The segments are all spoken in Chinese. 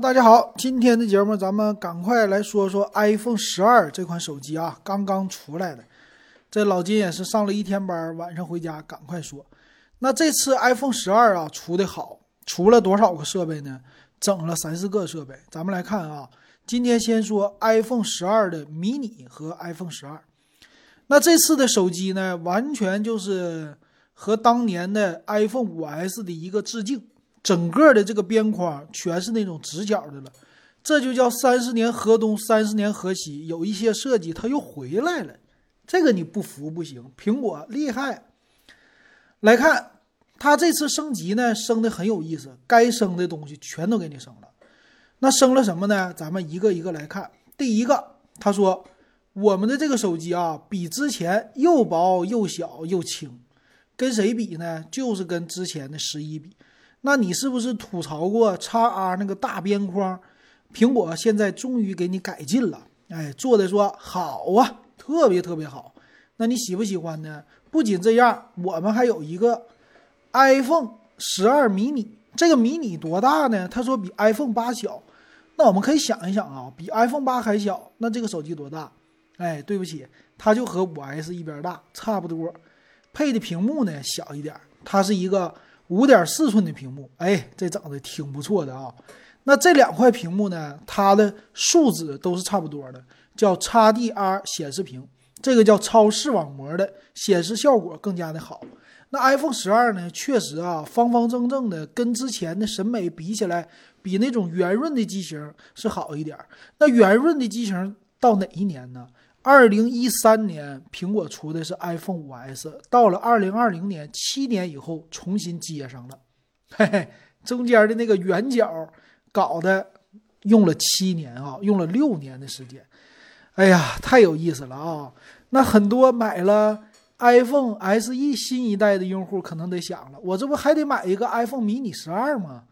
大家好，今天的节目咱们赶快来说说 iPhone 十二这款手机啊，刚刚出来的。这老金也是上了一天班，晚上回家赶快说。那这次 iPhone 十二啊出的好，出了多少个设备呢？整了三四个设备。咱们来看啊，今天先说 iPhone 十二的迷你和 iPhone 十二。那这次的手机呢，完全就是和当年的 iPhone 五 S 的一个致敬。整个的这个边框全是那种直角的了，这就叫三十年河东，三十年河西。有一些设计它又回来了，这个你不服不行。苹果厉害，来看它这次升级呢，升的很有意思，该升的东西全都给你升了。那升了什么呢？咱们一个一个来看。第一个，他说我们的这个手机啊，比之前又薄又小又轻，跟谁比呢？就是跟之前的十一比。那你是不是吐槽过 x R 那个大边框？苹果现在终于给你改进了，哎，做的说好啊，特别特别好。那你喜不喜欢呢？不仅这样，我们还有一个 iPhone 十二迷你，这个迷你多大呢？他说比 iPhone 八小。那我们可以想一想啊，比 iPhone 八还小，那这个手机多大？哎，对不起，它就和五 S 一边大，差不多。配的屏幕呢小一点，它是一个。五点四寸的屏幕，哎，这整的挺不错的啊。那这两块屏幕呢，它的数值都是差不多的，叫 XDR 显示屏，这个叫超视网膜的显示效果更加的好。那 iPhone 十二呢，确实啊，方方正正的，跟之前的审美比起来，比那种圆润的机型是好一点。那圆润的机型到哪一年呢？二零一三年，苹果出的是 iPhone 五 S，到了二零二零年，七年以后重新接上了，嘿嘿，中间的那个圆角搞的用了七年啊，用了六年的时间，哎呀，太有意思了啊！那很多买了 iPhone SE 新一代的用户可能得想了，我这不还得买一个 iPhone mini 十二吗？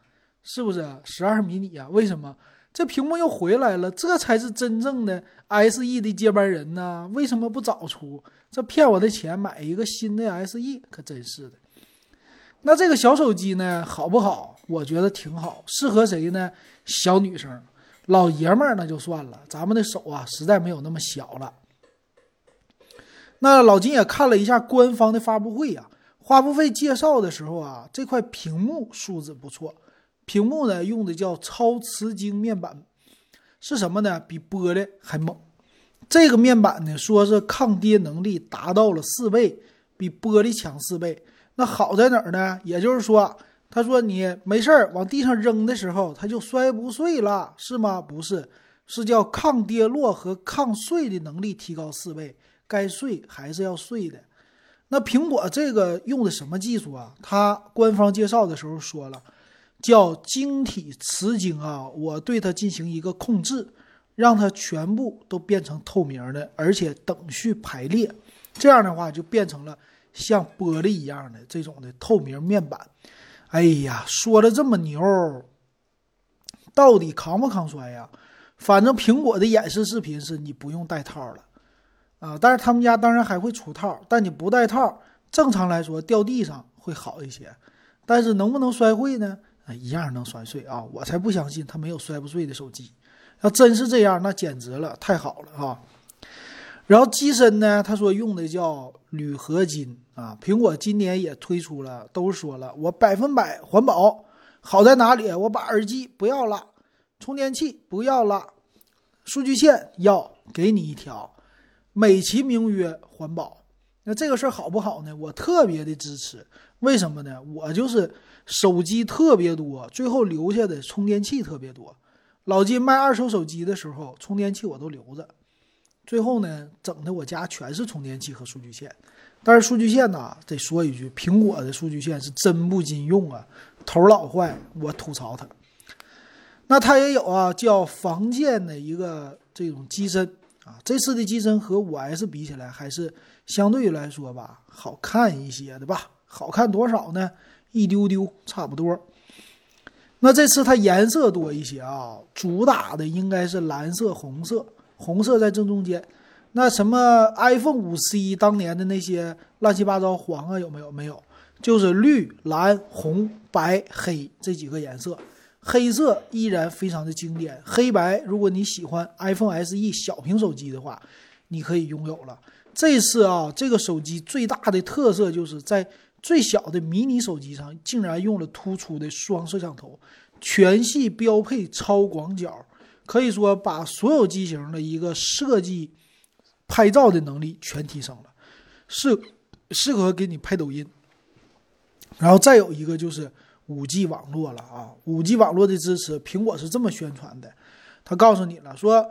是不是十二迷你呀？为什么？这屏幕又回来了，这才是真正的 SE 的接班人呢？为什么不早出？这骗我的钱买一个新的 SE，可真是的。那这个小手机呢，好不好？我觉得挺好，适合谁呢？小女生、老爷们儿那就算了，咱们的手啊，实在没有那么小了。那老金也看了一下官方的发布会呀，发布会介绍的时候啊，这块屏幕素质不错。屏幕呢用的叫超瓷晶面板，是什么呢？比玻璃还猛。这个面板呢说是抗跌能力达到了四倍，比玻璃强四倍。那好在哪儿呢？也就是说，他说你没事儿往地上扔的时候，它就摔不碎了，是吗？不是，是叫抗跌落和抗碎的能力提高四倍，该碎还是要碎的。那苹果这个用的什么技术啊？它官方介绍的时候说了。叫晶体磁晶啊，我对它进行一个控制，让它全部都变成透明的，而且等序排列，这样的话就变成了像玻璃一样的这种的透明面板。哎呀，说的这么牛，到底扛不扛摔呀？反正苹果的演示视频是你不用带套了啊，但是他们家当然还会出套，但你不带套，正常来说掉地上会好一些，但是能不能摔会呢？一样能摔碎啊！我才不相信它没有摔不碎的手机。要真是这样，那简直了，太好了啊！然后机身呢，他说用的叫铝合金啊。苹果今年也推出了，都说了，我百分百环保。好在哪里？我把耳机不要了，充电器不要了，数据线要给你一条，美其名曰环保。那这个事儿好不好呢？我特别的支持。为什么呢？我就是手机特别多，最后留下的充电器特别多。老金卖二手手机的时候，充电器我都留着。最后呢，整的我家全是充电器和数据线。但是数据线呢，得说一句，苹果的数据线是真不经用啊，头老坏，我吐槽它。那它也有啊，叫防溅的一个这种机身啊。这次的机身和五 S 比起来，还是相对来说吧，好看一些的吧。好看多少呢？一丢丢，差不多。那这次它颜色多一些啊，主打的应该是蓝色、红色，红色在正中间。那什么 iPhone 五 C 当年的那些乱七八糟黄啊，有没有？没有，就是绿、蓝、红、白、黑这几个颜色。黑色依然非常的经典，黑白如果你喜欢 iPhone SE 小屏手机的话，你可以拥有了。这次啊，这个手机最大的特色就是在最小的迷你手机上竟然用了突出的双摄像头，全系标配超广角，可以说把所有机型的一个设计拍照的能力全提升了，适适合给你拍抖音。然后再有一个就是五 G 网络了啊，五 G 网络的支持，苹果是这么宣传的，他告诉你了，说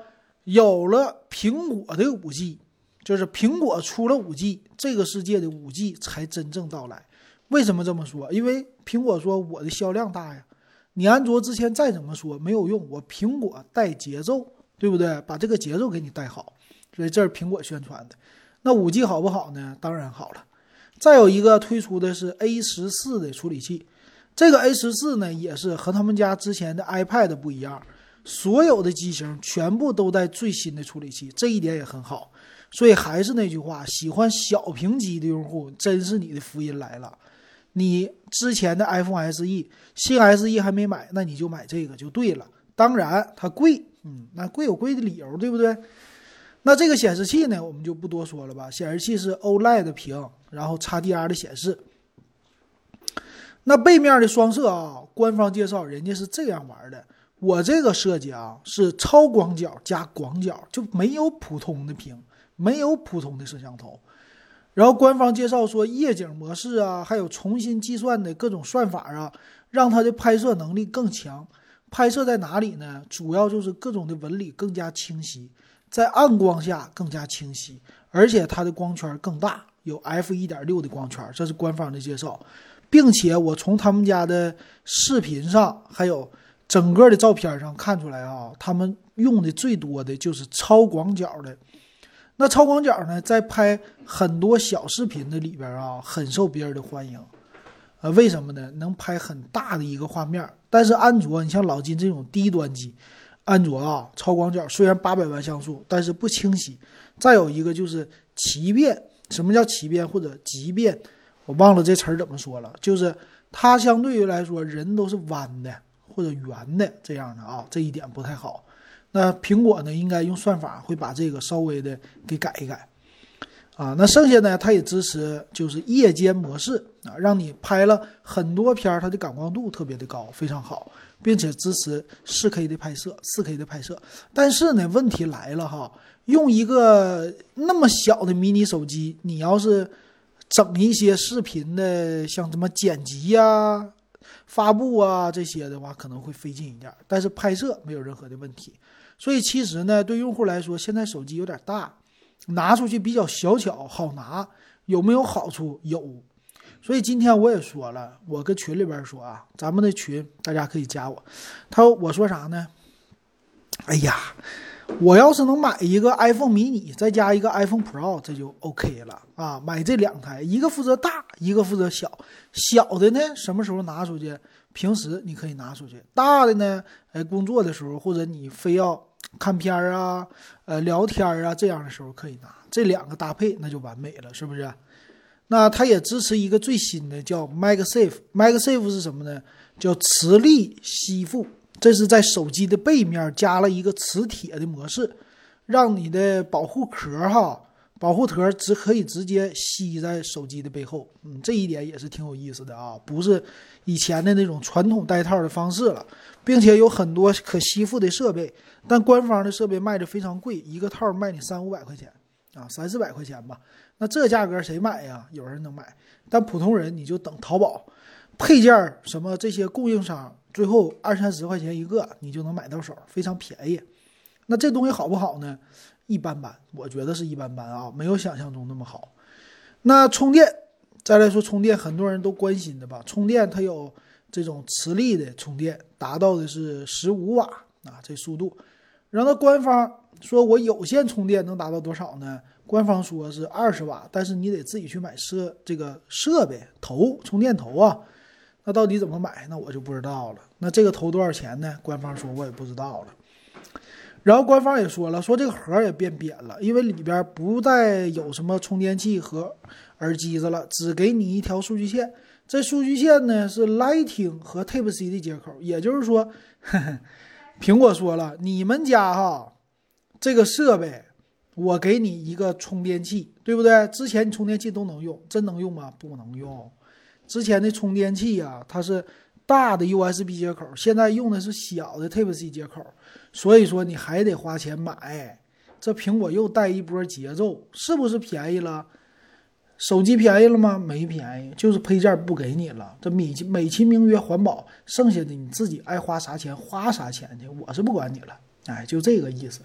有了苹果的五 G，就是苹果出了五 G，这个世界的五 G 才真正到来。为什么这么说？因为苹果说我的销量大呀，你安卓之前再怎么说没有用，我苹果带节奏，对不对？把这个节奏给你带好，所以这是苹果宣传的。那五 G 好不好呢？当然好了。再有一个推出的是 A 十四的处理器，这个 A 十四呢也是和他们家之前的 iPad 不一样，所有的机型全部都带最新的处理器，这一点也很好。所以还是那句话，喜欢小屏机的用户，真是你的福音来了。你之前的 iPhone SE 新 SE 还没买，那你就买这个就对了。当然它贵，嗯，那贵有贵的理由，对不对？那这个显示器呢，我们就不多说了吧。显示器是 OLED 屏，然后 XDR 的显示。那背面的双摄啊，官方介绍人家是这样玩的。我这个设计啊是超广角加广角，就没有普通的屏，没有普通的摄像头。然后官方介绍说，夜景模式啊，还有重新计算的各种算法啊，让它的拍摄能力更强。拍摄在哪里呢？主要就是各种的纹理更加清晰。在暗光下更加清晰，而且它的光圈更大，有 f 一点六的光圈，这是官方的介绍，并且我从他们家的视频上，还有整个的照片上看出来啊，他们用的最多的就是超广角的。那超广角呢，在拍很多小视频的里边啊，很受别人的欢迎。呃，为什么呢？能拍很大的一个画面。但是安卓，你像老金这种低端机。安卓啊，超广角虽然八百万像素，但是不清晰。再有一个就是奇变，什么叫奇变或者畸变？我忘了这词儿怎么说了，就是它相对于来说，人都是弯的或者圆的这样的啊，这一点不太好。那苹果呢，应该用算法会把这个稍微的给改一改啊。那剩下呢，它也支持就是夜间模式啊，让你拍了很多片儿，它的感光度特别的高，非常好。并且支持 4K 的拍摄，4K 的拍摄。但是呢，问题来了哈，用一个那么小的迷你手机，你要是整一些视频的，像什么剪辑呀、发布啊这些的话，可能会费劲一点。但是拍摄没有任何的问题。所以其实呢，对用户来说，现在手机有点大，拿出去比较小巧好拿，有没有好处？有。所以今天我也说了，我跟群里边说啊，咱们的群大家可以加我。他说我说啥呢？哎呀，我要是能买一个 iPhone mini，再加一个 iPhone Pro，这就 OK 了啊！买这两台，一个负责大，一个负责小。小的呢，什么时候拿出去？平时你可以拿出去。大的呢，哎，工作的时候或者你非要看片儿啊、呃聊天啊这样的时候可以拿。这两个搭配那就完美了，是不是？那它也支持一个最新的叫 MagSafe，MagSafe 是什么呢？叫磁力吸附，这是在手机的背面加了一个磁铁的模式，让你的保护壳哈，保护壳只可以直接吸在手机的背后。嗯，这一点也是挺有意思的啊，不是以前的那种传统带套的方式了，并且有很多可吸附的设备，但官方的设备卖的非常贵，一个套卖你三五百块钱啊，三四百块钱吧。那这价格谁买呀？有人能买，但普通人你就等淘宝配件什么这些供应商，最后二三十块钱一个，你就能买到手，非常便宜。那这东西好不好呢？一般般，我觉得是一般般啊，没有想象中那么好。那充电，再来说充电，很多人都关心的吧？充电它有这种磁力的充电，达到的是十五瓦啊，这速度。然后官方说我有线充电能达到多少呢？官方说是二十瓦，但是你得自己去买设这个设备头充电头啊。那到底怎么买？那我就不知道了。那这个头多少钱呢？官方说我也不知道了。然后官方也说了，说这个盒也变扁了，因为里边不再有什么充电器和耳机子了，只给你一条数据线。这数据线呢是 Lighting 和 Type C 的接口，也就是说，呵 呵苹果说了，你们家哈这个设备，我给你一个充电器，对不对？之前你充电器都能用，真能用吗？不能用。之前的充电器啊，它是大的 USB 接口，现在用的是小的 Type C 接口，所以说你还得花钱买。这苹果又带一波节奏，是不是便宜了？手机便宜了吗？没便宜，就是配件不给你了。这美美其名曰环保，剩下的你自己爱花啥钱花啥钱去，我是不管你了。哎，就这个意思。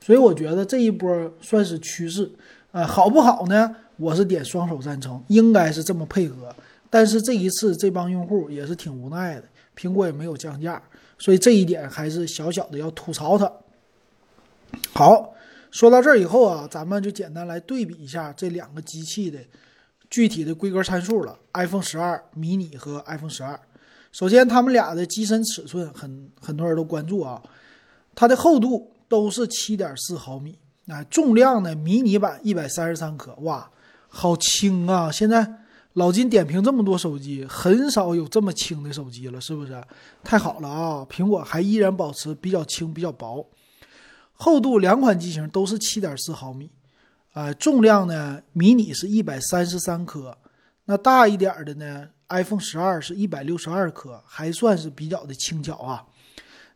所以我觉得这一波算是趋势，呃，好不好呢？我是点双手赞成，应该是这么配合。但是这一次这帮用户也是挺无奈的，苹果也没有降价，所以这一点还是小小的要吐槽它。好。说到这儿以后啊，咱们就简单来对比一下这两个机器的具体的规格参数了。iPhone 十二迷你和 iPhone 十二，首先它们俩的机身尺寸很很多人都关注啊，它的厚度都是七点四毫米，啊，重量呢迷你版一百三十三克，哇，好轻啊！现在老金点评这么多手机，很少有这么轻的手机了，是不是？太好了啊！苹果还依然保持比较轻、比较薄。厚度两款机型都是七点四毫米，啊，重量呢，迷你是一百三十三克，那大一点的呢，iPhone 十二是一百六十二克，还算是比较的轻巧啊。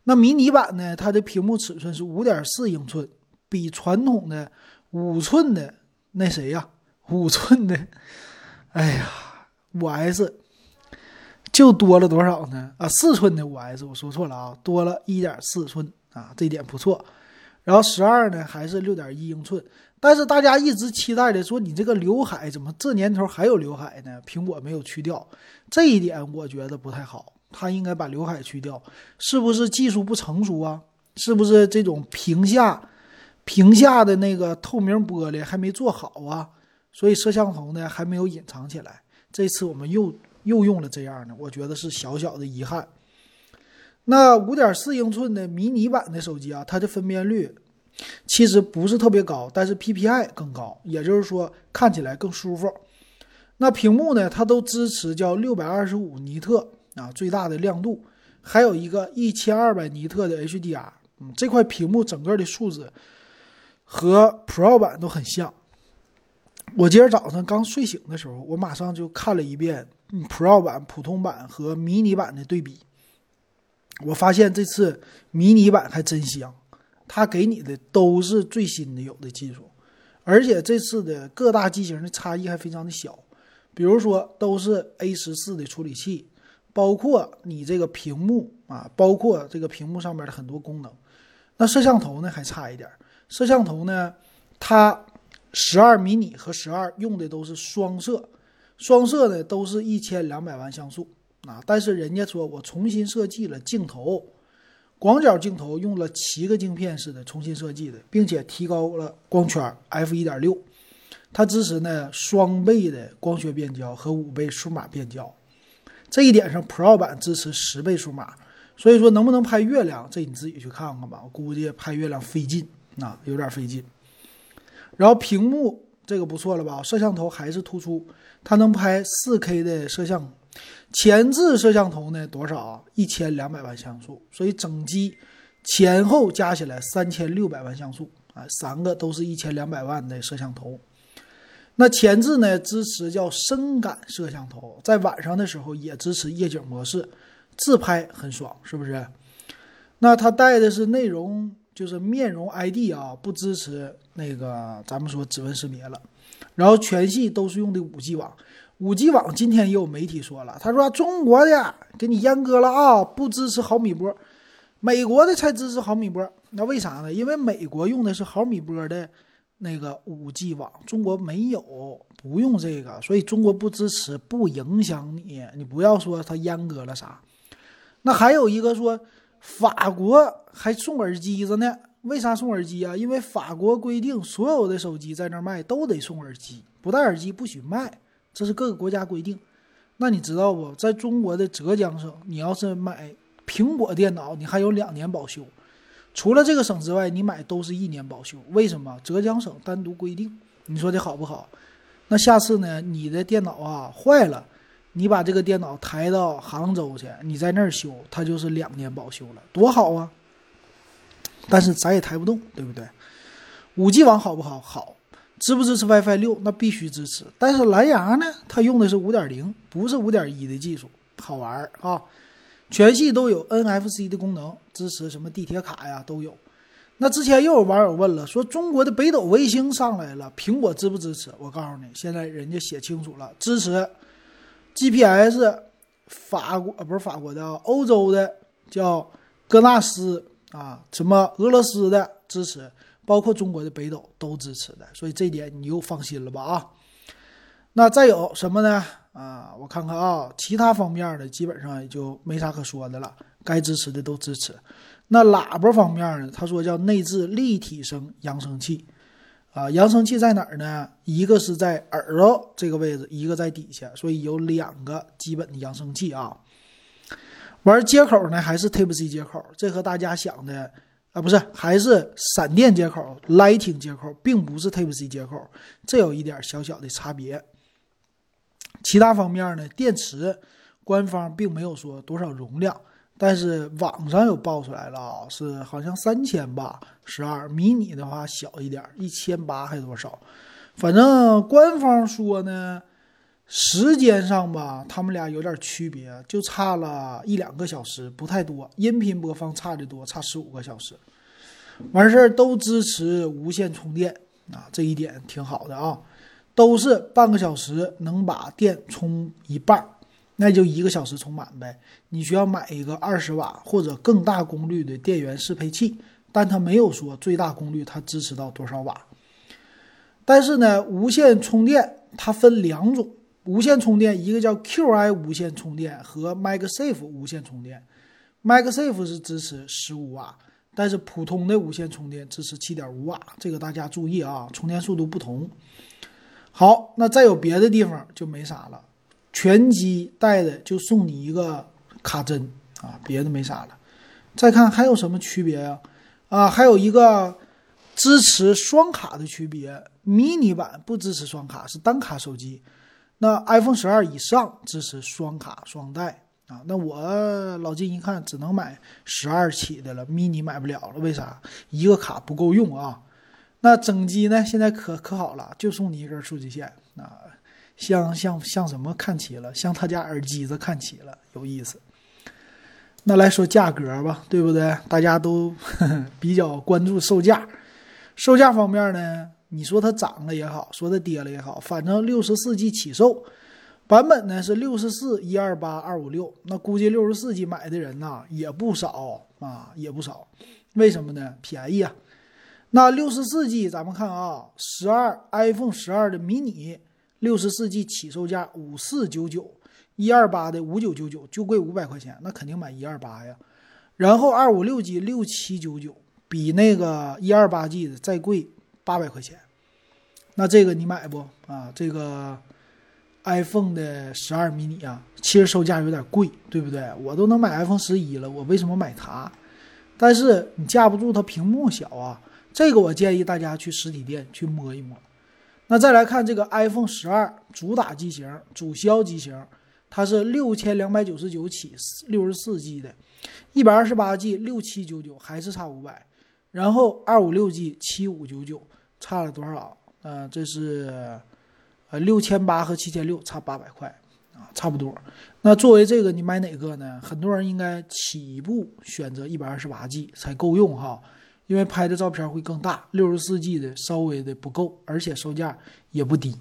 那迷你版呢，它的屏幕尺寸是五点四英寸，比传统的五寸的那谁呀，五寸的，哎呀，五 S 就多了多少呢？啊，四寸的五 S，我说错了啊，多了一点四寸啊，这一点不错。然后十二呢还是六点一英寸，但是大家一直期待的说你这个刘海怎么这年头还有刘海呢？苹果没有去掉这一点，我觉得不太好，它应该把刘海去掉，是不是技术不成熟啊？是不是这种屏下屏下的那个透明玻璃还没做好啊？所以摄像头呢还没有隐藏起来，这次我们又又用了这样的，我觉得是小小的遗憾。那五点四英寸的迷你版的手机啊，它的分辨率其实不是特别高，但是 PPI 更高，也就是说看起来更舒服。那屏幕呢，它都支持叫六百二十五尼特啊，最大的亮度，还有一个一千二百尼特的 HDR。嗯，这块屏幕整个的素质和 Pro 版都很像。我今儿早上刚睡醒的时候，我马上就看了一遍 Pro 版、普通版和迷你版的对比。我发现这次迷你版还真香，它给你的都是最新的有的技术，而且这次的各大机型的差异还非常的小，比如说都是 A 十四的处理器，包括你这个屏幕啊，包括这个屏幕上面的很多功能。那摄像头呢还差一点，摄像头呢，它十二迷你和十二用的都是双摄，双摄呢都是一千两百万像素。啊！但是人家说我重新设计了镜头，广角镜头用了七个镜片似的重新设计的，并且提高了光圈 f 一点六，它支持呢双倍的光学变焦和五倍数码变焦。这一点上，Pro 版支持十倍数码。所以说能不能拍月亮，这你自己去看看吧。我估计拍月亮费劲，啊，有点费劲。然后屏幕这个不错了吧？摄像头还是突出，它能拍 4K 的摄像。前置摄像头呢？多少啊？一千两百万像素，所以整机前后加起来三千六百万像素啊，三个都是一千两百万的摄像头。那前置呢，支持叫深感摄像头，在晚上的时候也支持夜景模式，自拍很爽，是不是？那它带的是内容，就是面容 ID 啊，不支持那个咱们说指纹识别了。然后全系都是用的五 G 网。五 G 网今天也有媒体说了，他说中国的给你阉割了啊，不支持毫米波，美国的才支持毫米波。那为啥呢？因为美国用的是毫米波的那个五 G 网，中国没有，不用这个，所以中国不支持，不影响你。你不要说它阉割了啥。那还有一个说法国还送耳机子呢？为啥送耳机啊？因为法国规定所有的手机在那卖都得送耳机，不带耳机不许卖。这是各个国家规定，那你知道不？在中国的浙江省，你要是买苹果电脑，你还有两年保修。除了这个省之外，你买都是一年保修。为什么？浙江省单独规定。你说的好不好？那下次呢？你的电脑啊坏了，你把这个电脑抬到杭州去，你在那儿修，它就是两年保修了，多好啊！但是咱也抬不动，对不对？五 G 网好不好？好，支不支持 WiFi 六？那必须支持。但是蓝牙呢？它用的是五点零，不是五点一的技术，好玩儿啊！全系都有 NFC 的功能，支持什么地铁卡呀都有。那之前又有网友问了，说中国的北斗卫星上来了，苹果支不支持？我告诉你，现在人家写清楚了，支持 GPS，法国不是法国的，欧洲的叫格纳斯啊，什么俄罗斯的支持，包括中国的北斗都支持的，所以这点你又放心了吧啊？那再有什么呢？啊，我看看啊，其他方面的基本上也就没啥可说的了，该支持的都支持。那喇叭方面呢？他说叫内置立体声扬声器，啊，扬声器在哪儿呢？一个是在耳朵这个位置，一个在底下，所以有两个基本的扬声器啊。玩接口呢，还是 Type C 接口，这和大家想的啊，不是，还是闪电接口、Lightning 接口，并不是 Type C 接口，这有一点小小的差别。其他方面呢，电池官方并没有说多少容量。但是网上有爆出来了啊，是好像三千吧，十二迷你的话小一点，一千八还多少？反正官方说呢，时间上吧，他们俩有点区别，就差了一两个小时，不太多。音频播放差的多，差十五个小时。完事儿都支持无线充电啊，这一点挺好的啊，都是半个小时能把电充一半。那就一个小时充满呗。你需要买一个二十瓦或者更大功率的电源适配器，但它没有说最大功率它支持到多少瓦。但是呢，无线充电它分两种，无线充电一个叫 Qi 无线充电和 MagSafe 无线充电。MagSafe 是支持十五瓦，但是普通的无线充电支持七点五瓦，这个大家注意啊，充电速度不同。好，那再有别的地方就没啥了。全机带的就送你一个卡针啊，别的没啥了。再看还有什么区别呀？啊，还有一个支持双卡的区别，迷你版不支持双卡，是单卡手机。那 iPhone 十二以上支持双卡双待啊。那我老金一看，只能买十二起的了，mini 买不了了，为啥？一个卡不够用啊。那整机呢？现在可可好了，就送你一根数据线啊。像像像什么看齐了？像他家耳机子看齐了，有意思。那来说价格吧，对不对？大家都 比较关注售价。售价方面呢，你说它涨了也好，说它跌了也好，反正六十四 G 起售版本呢是六十四一二八二五六。那估计六十四 G 买的人呐也不少啊，也不少。为什么呢？便宜啊。那六十四 G 咱们看啊，十二 iPhone 十二的迷你。六十四 G 起售价五四九九，一二八的五九九九就贵五百块钱，那肯定买一二八呀。然后二五六 G 六七九九，比那个一二八 G 的再贵八百块钱。那这个你买不啊？这个 iPhone 的十二 mini 啊，其实售价有点贵，对不对？我都能买 iPhone 十一了，我为什么买它？但是你架不住它屏幕小啊。这个我建议大家去实体店去摸一摸。那再来看这个 iPhone 十二主打机型、主销机型，它是六千两百九十九起，六十四 G 的，一百二十八 G 六七九九，还是差五百。然后二五六 G 七五九九，差了多少？呃，这是呃六千八和七千六差八百块啊，差不多。那作为这个，你买哪个呢？很多人应该起步选择一百二十八 G 才够用哈。因为拍的照片会更大，六十四 G 的稍微的不够，而且售价也不低。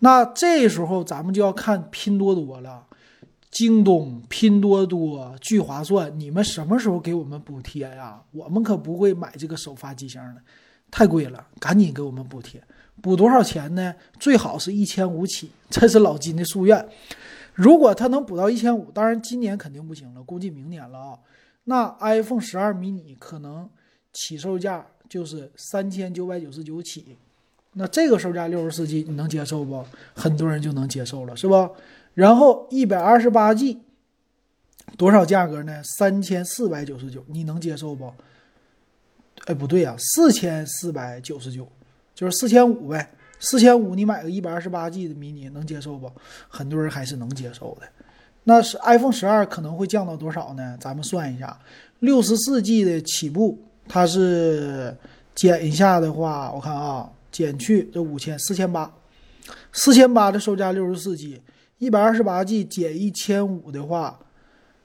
那这时候咱们就要看拼多多了，京东、拼多多聚划算，你们什么时候给我们补贴呀？我们可不会买这个首发机型的，太贵了，赶紧给我们补贴。补多少钱呢？最好是一千五起，这是老金的夙愿。如果他能补到一千五，当然今年肯定不行了，估计明年了啊。那 iPhone 十二 mini 可能。起售价就是三千九百九十九起，那这个售价六十四 G 你能接受不？很多人就能接受了，是吧？然后一百二十八 G 多少价格呢？三千四百九十九，你能接受不？哎，不对呀，四千四百九十九，就是四千五呗。四千五你买个一百二十八 G 的迷你能接受不？很多人还是能接受的。那是 iPhone 十二可能会降到多少呢？咱们算一下，六十四 G 的起步，它是减一下的话，我看啊，减去这五千四千八，四千八的售价六十四 G，一百二十八 G 减一千五的话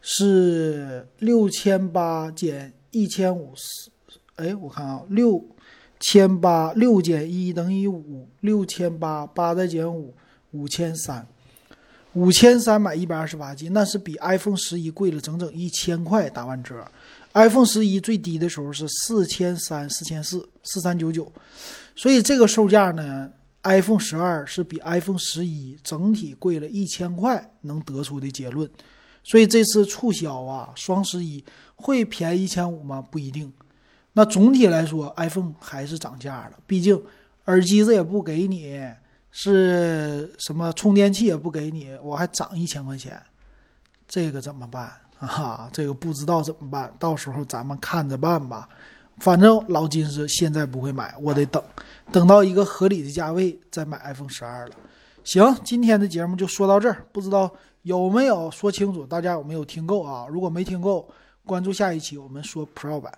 是六千八减一千五四，哎，我看啊，六千八六减一等于五，六千八八再减五五千三。五千三买一百二十八 G，那是比 iPhone 十一贵了整整一千块，打完折。iPhone 十一最低的时候是四千三、四千四、四三九九，所以这个售价呢，iPhone 十二是比 iPhone 十一整体贵了一千块，能得出的结论。所以这次促销啊，双十一会便宜一千五吗？不一定。那总体来说，iPhone 还是涨价了，毕竟耳机子也不给你。是什么充电器也不给你，我还涨一千块钱，这个怎么办啊？这个不知道怎么办，到时候咱们看着办吧。反正老金是现在不会买，我得等，等到一个合理的价位再买 iPhone 十二了。行，今天的节目就说到这儿，不知道有没有说清楚，大家有没有听够啊？如果没听够，关注下一期我们说 Pro 版。